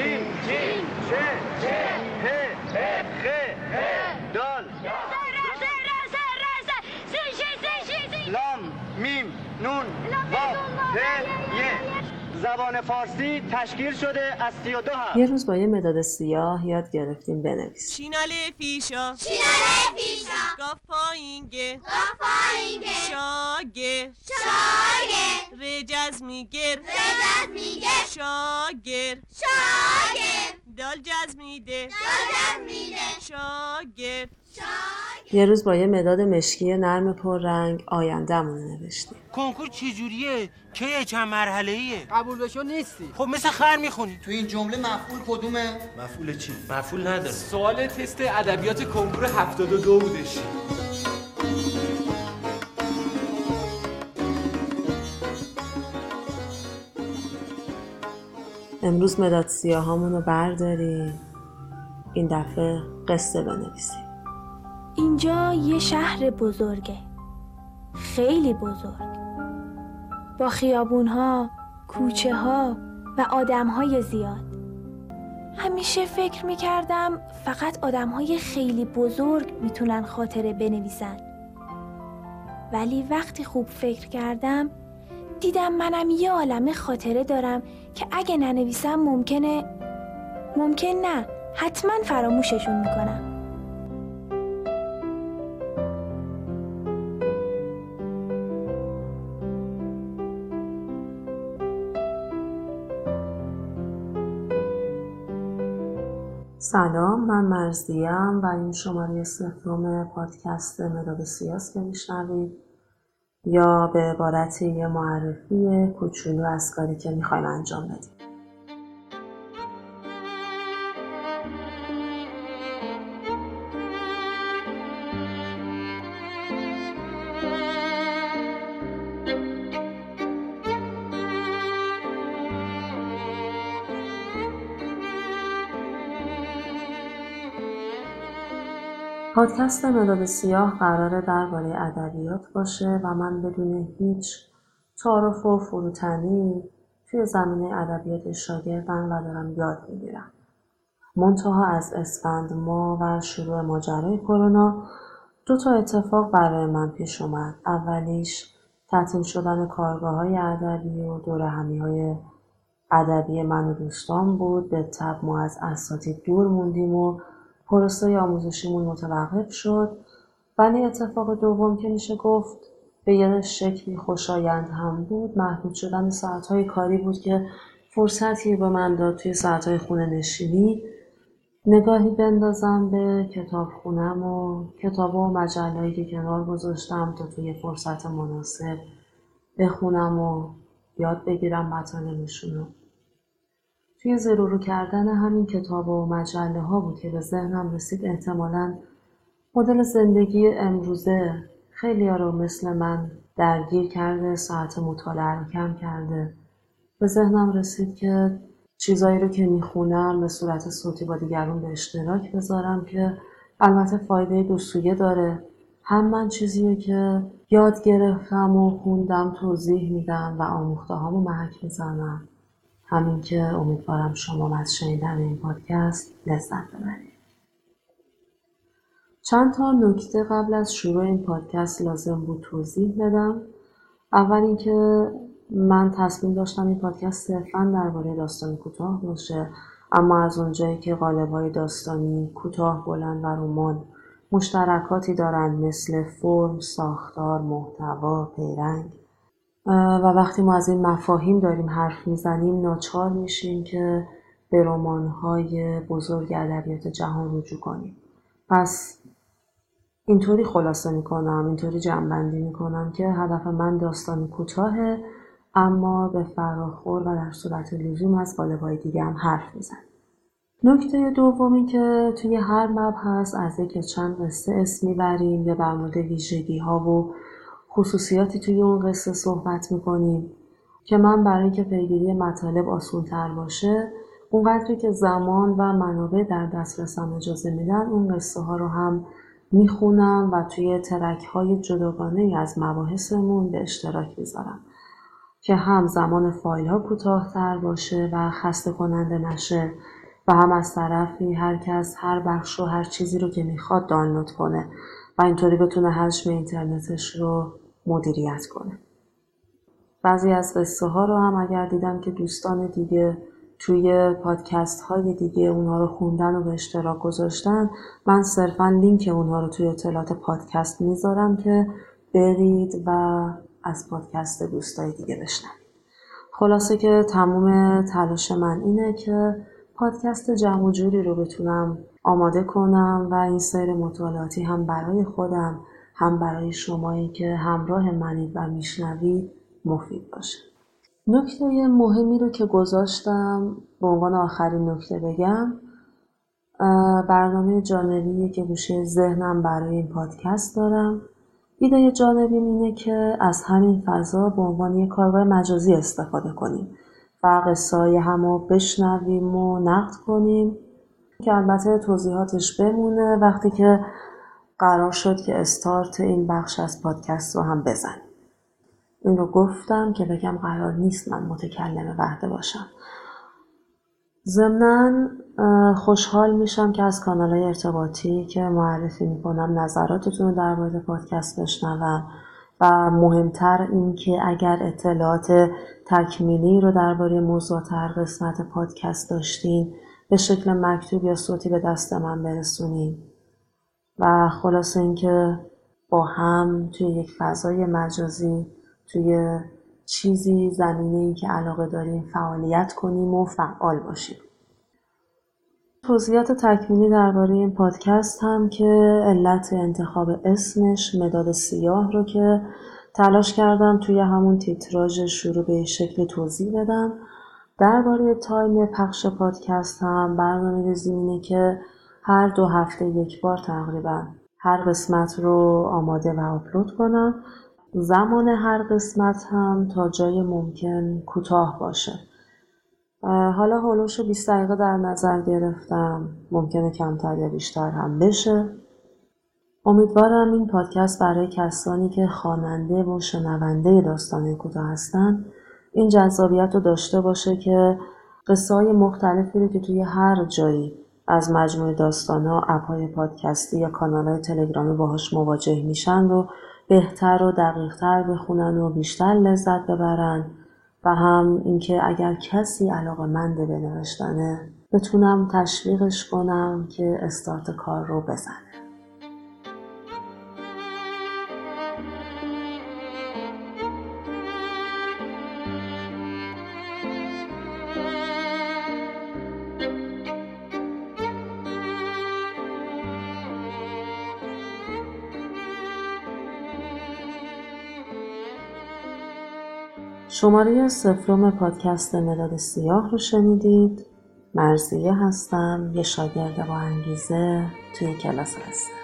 Team, team. زبان فارسی تشکیل شده از سی و دو یه روز با یه مداد سیاه یاد گرفتیم بنویسیم. شیناله فیشا. شیناله فیشا. گاف پایینگه گاف پایینگه شاگه. شاگه. ر جزمیگر رجز میگه. شاگر شاگه. دال جزمیده دادم میده. شاگر شاگه یه روز با یه مداد مشکی نرم پررنگ آیندهمون رو نوشتیم کنکور چجوریه؟ کیه چند مرحله ایه قبول بشو نیستی. خب مثل خر می‌خونی. تو این جمله مفعول کدومه؟ مفعول چی؟ مفعول نداره. سوال تست ادبیات کنکور 72 بودش. امروز مداد سیاهامون رو برداریم. این دفعه قصه بنویسیم. اینجا یه شهر بزرگه. خیلی بزرگ. با خیابونها، کوچه ها و آدم های زیاد. همیشه فکر می‌کردم فقط آدم های خیلی بزرگ می‌تونن خاطره بنویسن. ولی وقتی خوب فکر کردم دیدم منم یه عالمه خاطره دارم که اگه ننویسم ممکنه ممکن نه حتما فراموششون می‌کنم. سلام من مرزیم و این شماره سوم پادکست مداد سیاس که میشنوید. یا به عبارت یه معرفی کوچولو از کاری که می‌خوایم انجام بدیم. پادکست مداد سیاه قراره درباره ادبیات باشه و من بدون هیچ تعارف و فروتنی توی زمینه ادبیات شاگردم و دارم یاد می‌گیرم. منتها از اسفند ما و شروع ماجرای کرونا دو تا اتفاق برای من پیش اومد. اولیش تعطیل شدن کارگاه های ادبی و دور همی های ادبی من و دوستان بود. به تب ما از اساتید دور موندیم و پروسه آموزشیمون متوقف شد ولی اتفاق دوم که میشه گفت به یه شکلی خوشایند هم بود. محدود شدن ساعتهای کاری بود که فرصتی به من داد توی ساعتهای خونه نشینی. نگاهی بندازم به کتاب خونم و کتاب و مجلهایی که کنار گذاشتم تا توی فرصت مناسب بخونم و یاد بگیرم مطالبشون رو توی زیرورو کردن همین کتاب و مجله ها بود که به ذهنم رسید احتمالا مدل زندگی امروزه خیلی رو مثل من درگیر کرده ساعت مطالعه رو کم کرده. به ذهنم رسید که چیزایی رو که می‌خونم به صورت صوتی با دیگران به اشتراک بذارم که البته فایده دو سویه داره. هم من چیزی رو که یاد گرفتم و خوندم توضیح میدم و آموخته هامو محک می‌زنم. همین که امیدوارم شما از شنیدن این پادکست لذت ببرید. چند تا نکته قبل از شروع این پادکست لازم بود توضیح بدم. اول اینکه من تصمیم داشتم این پادکست صرفا درباره داستان کوتاه باشه اما از اونجایی که قالب‌های داستانی کوتاه بلند و رمان مشترکاتی دارند مثل فرم، ساختار، محتوا، پیرنگ و وقتی ما از این مفاهیم داریم حرف می‌زنیم ناچار میشیم که به رمان‌های بزرگ ادبیات جهان رجوع کنیم. پس اینطوری خلاصه می‌کنم اینطوری جمعبندی می‌کنم که هدف من داستان کوتاهه اما به فراخور و در صورت لزوم از قالب‌های دیگه هم حرف می‌زنیم نکته دومی که توی هر مبحث از یک چند قصه اسم می‌بریم یا در مورد ویژگی ها و خصوصیاتی توی اون قصه صحبت می‌کنیم که من برای اینکه پیگیری مطالب آسون تر باشه اونقدری که زمان و منابع در دسترسم اجازه میدن اون قصه ها رو هم می‌خونم و توی ترک های جداگانه از مباحثمون به اشتراک می‌ذارم که هم زمان فایل ها کوتاهتر باشه و خسته کننده نشه و هم از طرفی هر کس هر بخش و هر چیزی رو که می‌خواد دانلود کنه. اینطوری بتونه حجم اینترنتش رو مدیریت کنه. بعضی از قصه ها رو هم اگر دیدم که دوستان دیگه توی پادکست های دیگه اونها رو خوندن و به اشتراک گذاشتن من صرفا لینک اونها رو توی اطلاعات پادکست می‌ذارم که برید و از پادکست دوستای دیگه بشنوید خلاصه که تموم تلاش من اینه که پادکست جمع جوری رو بتونم آماده کنم و این سیر مطالعاتی هم برای خودم هم برای شمایی که همراه منید و میشنوید مفید باشه. نکته مهمی رو که گذاشتم به عنوان آخرین نکته بگم برنامه جانبی که گوشه ذهنم برای این پادکست دارم. ایده جانبی اینه که از همین فضا به عنوان یک کارگاه مجازی استفاده کنیم. و قصه های همو بشنویم و نقد کنیم. که البته توضیحاتش بمونه وقتی که قرار شد که استارت این بخش از پادکست رو هم بزنیم. این رو گفتم که بگم قرار نیست من متکلم وحده باشم. ضمنا خوشحال میشم که از کانال های ارتباطی که معرفی می‌کنم نظراتتون رو در مورد پادکست بشنوم. و مهمتر این که اگر اطلاعات تکمیلی رو درباره موضوعات هر قسمت پادکست داشتین به شکل مکتوب یا صوتی به دست من برسونین. و خلاصه اینکه با هم توی یک فضای مجازی توی چیزی زمینه ای که علاقه داریم فعالیت کنیم و فعال باشیم. توضیحات تکمیلی درباره این پادکست هم که علت انتخاب اسمش مداد سیاه رو که تلاش کردم توی همون تیتراژ شروع به شکل توضیح بدم. درباره تایم پخش پادکست هم برنامه اینه که هر دو هفته یک بار تقریبا هر قسمت رو آماده و آپلود کنم. زمان هر قسمت هم تا جای ممکن کوتاه باشه. حالا هولوش رو 20 دقیقه در نظر گرفتم. ممکنه کمتر یا بیشتر هم بشه. امیدوارم این پادکست برای کسانی که خواننده و شنونده داستان کوتاه هستن این جذابیت رو داشته باشه که قصه های مختلفی رو که توی هر جایی از مجموعه داستان ها اپهای پادکستی یا کانال های تلگرامی باهاش مواجه میشن رو بهتر و دقیقتر بخونن و بیشتر لذت ببرن. و هم اینکه اگر کسی علاقه منده به نوشتنه بتونم تشویقش کنم که استارت کار رو بزنه. شماره سفرم پادکست مداد سیاه رو شنیدید. مرزیه هستم یه شاگرد با انگیزه توی کلاس هستم.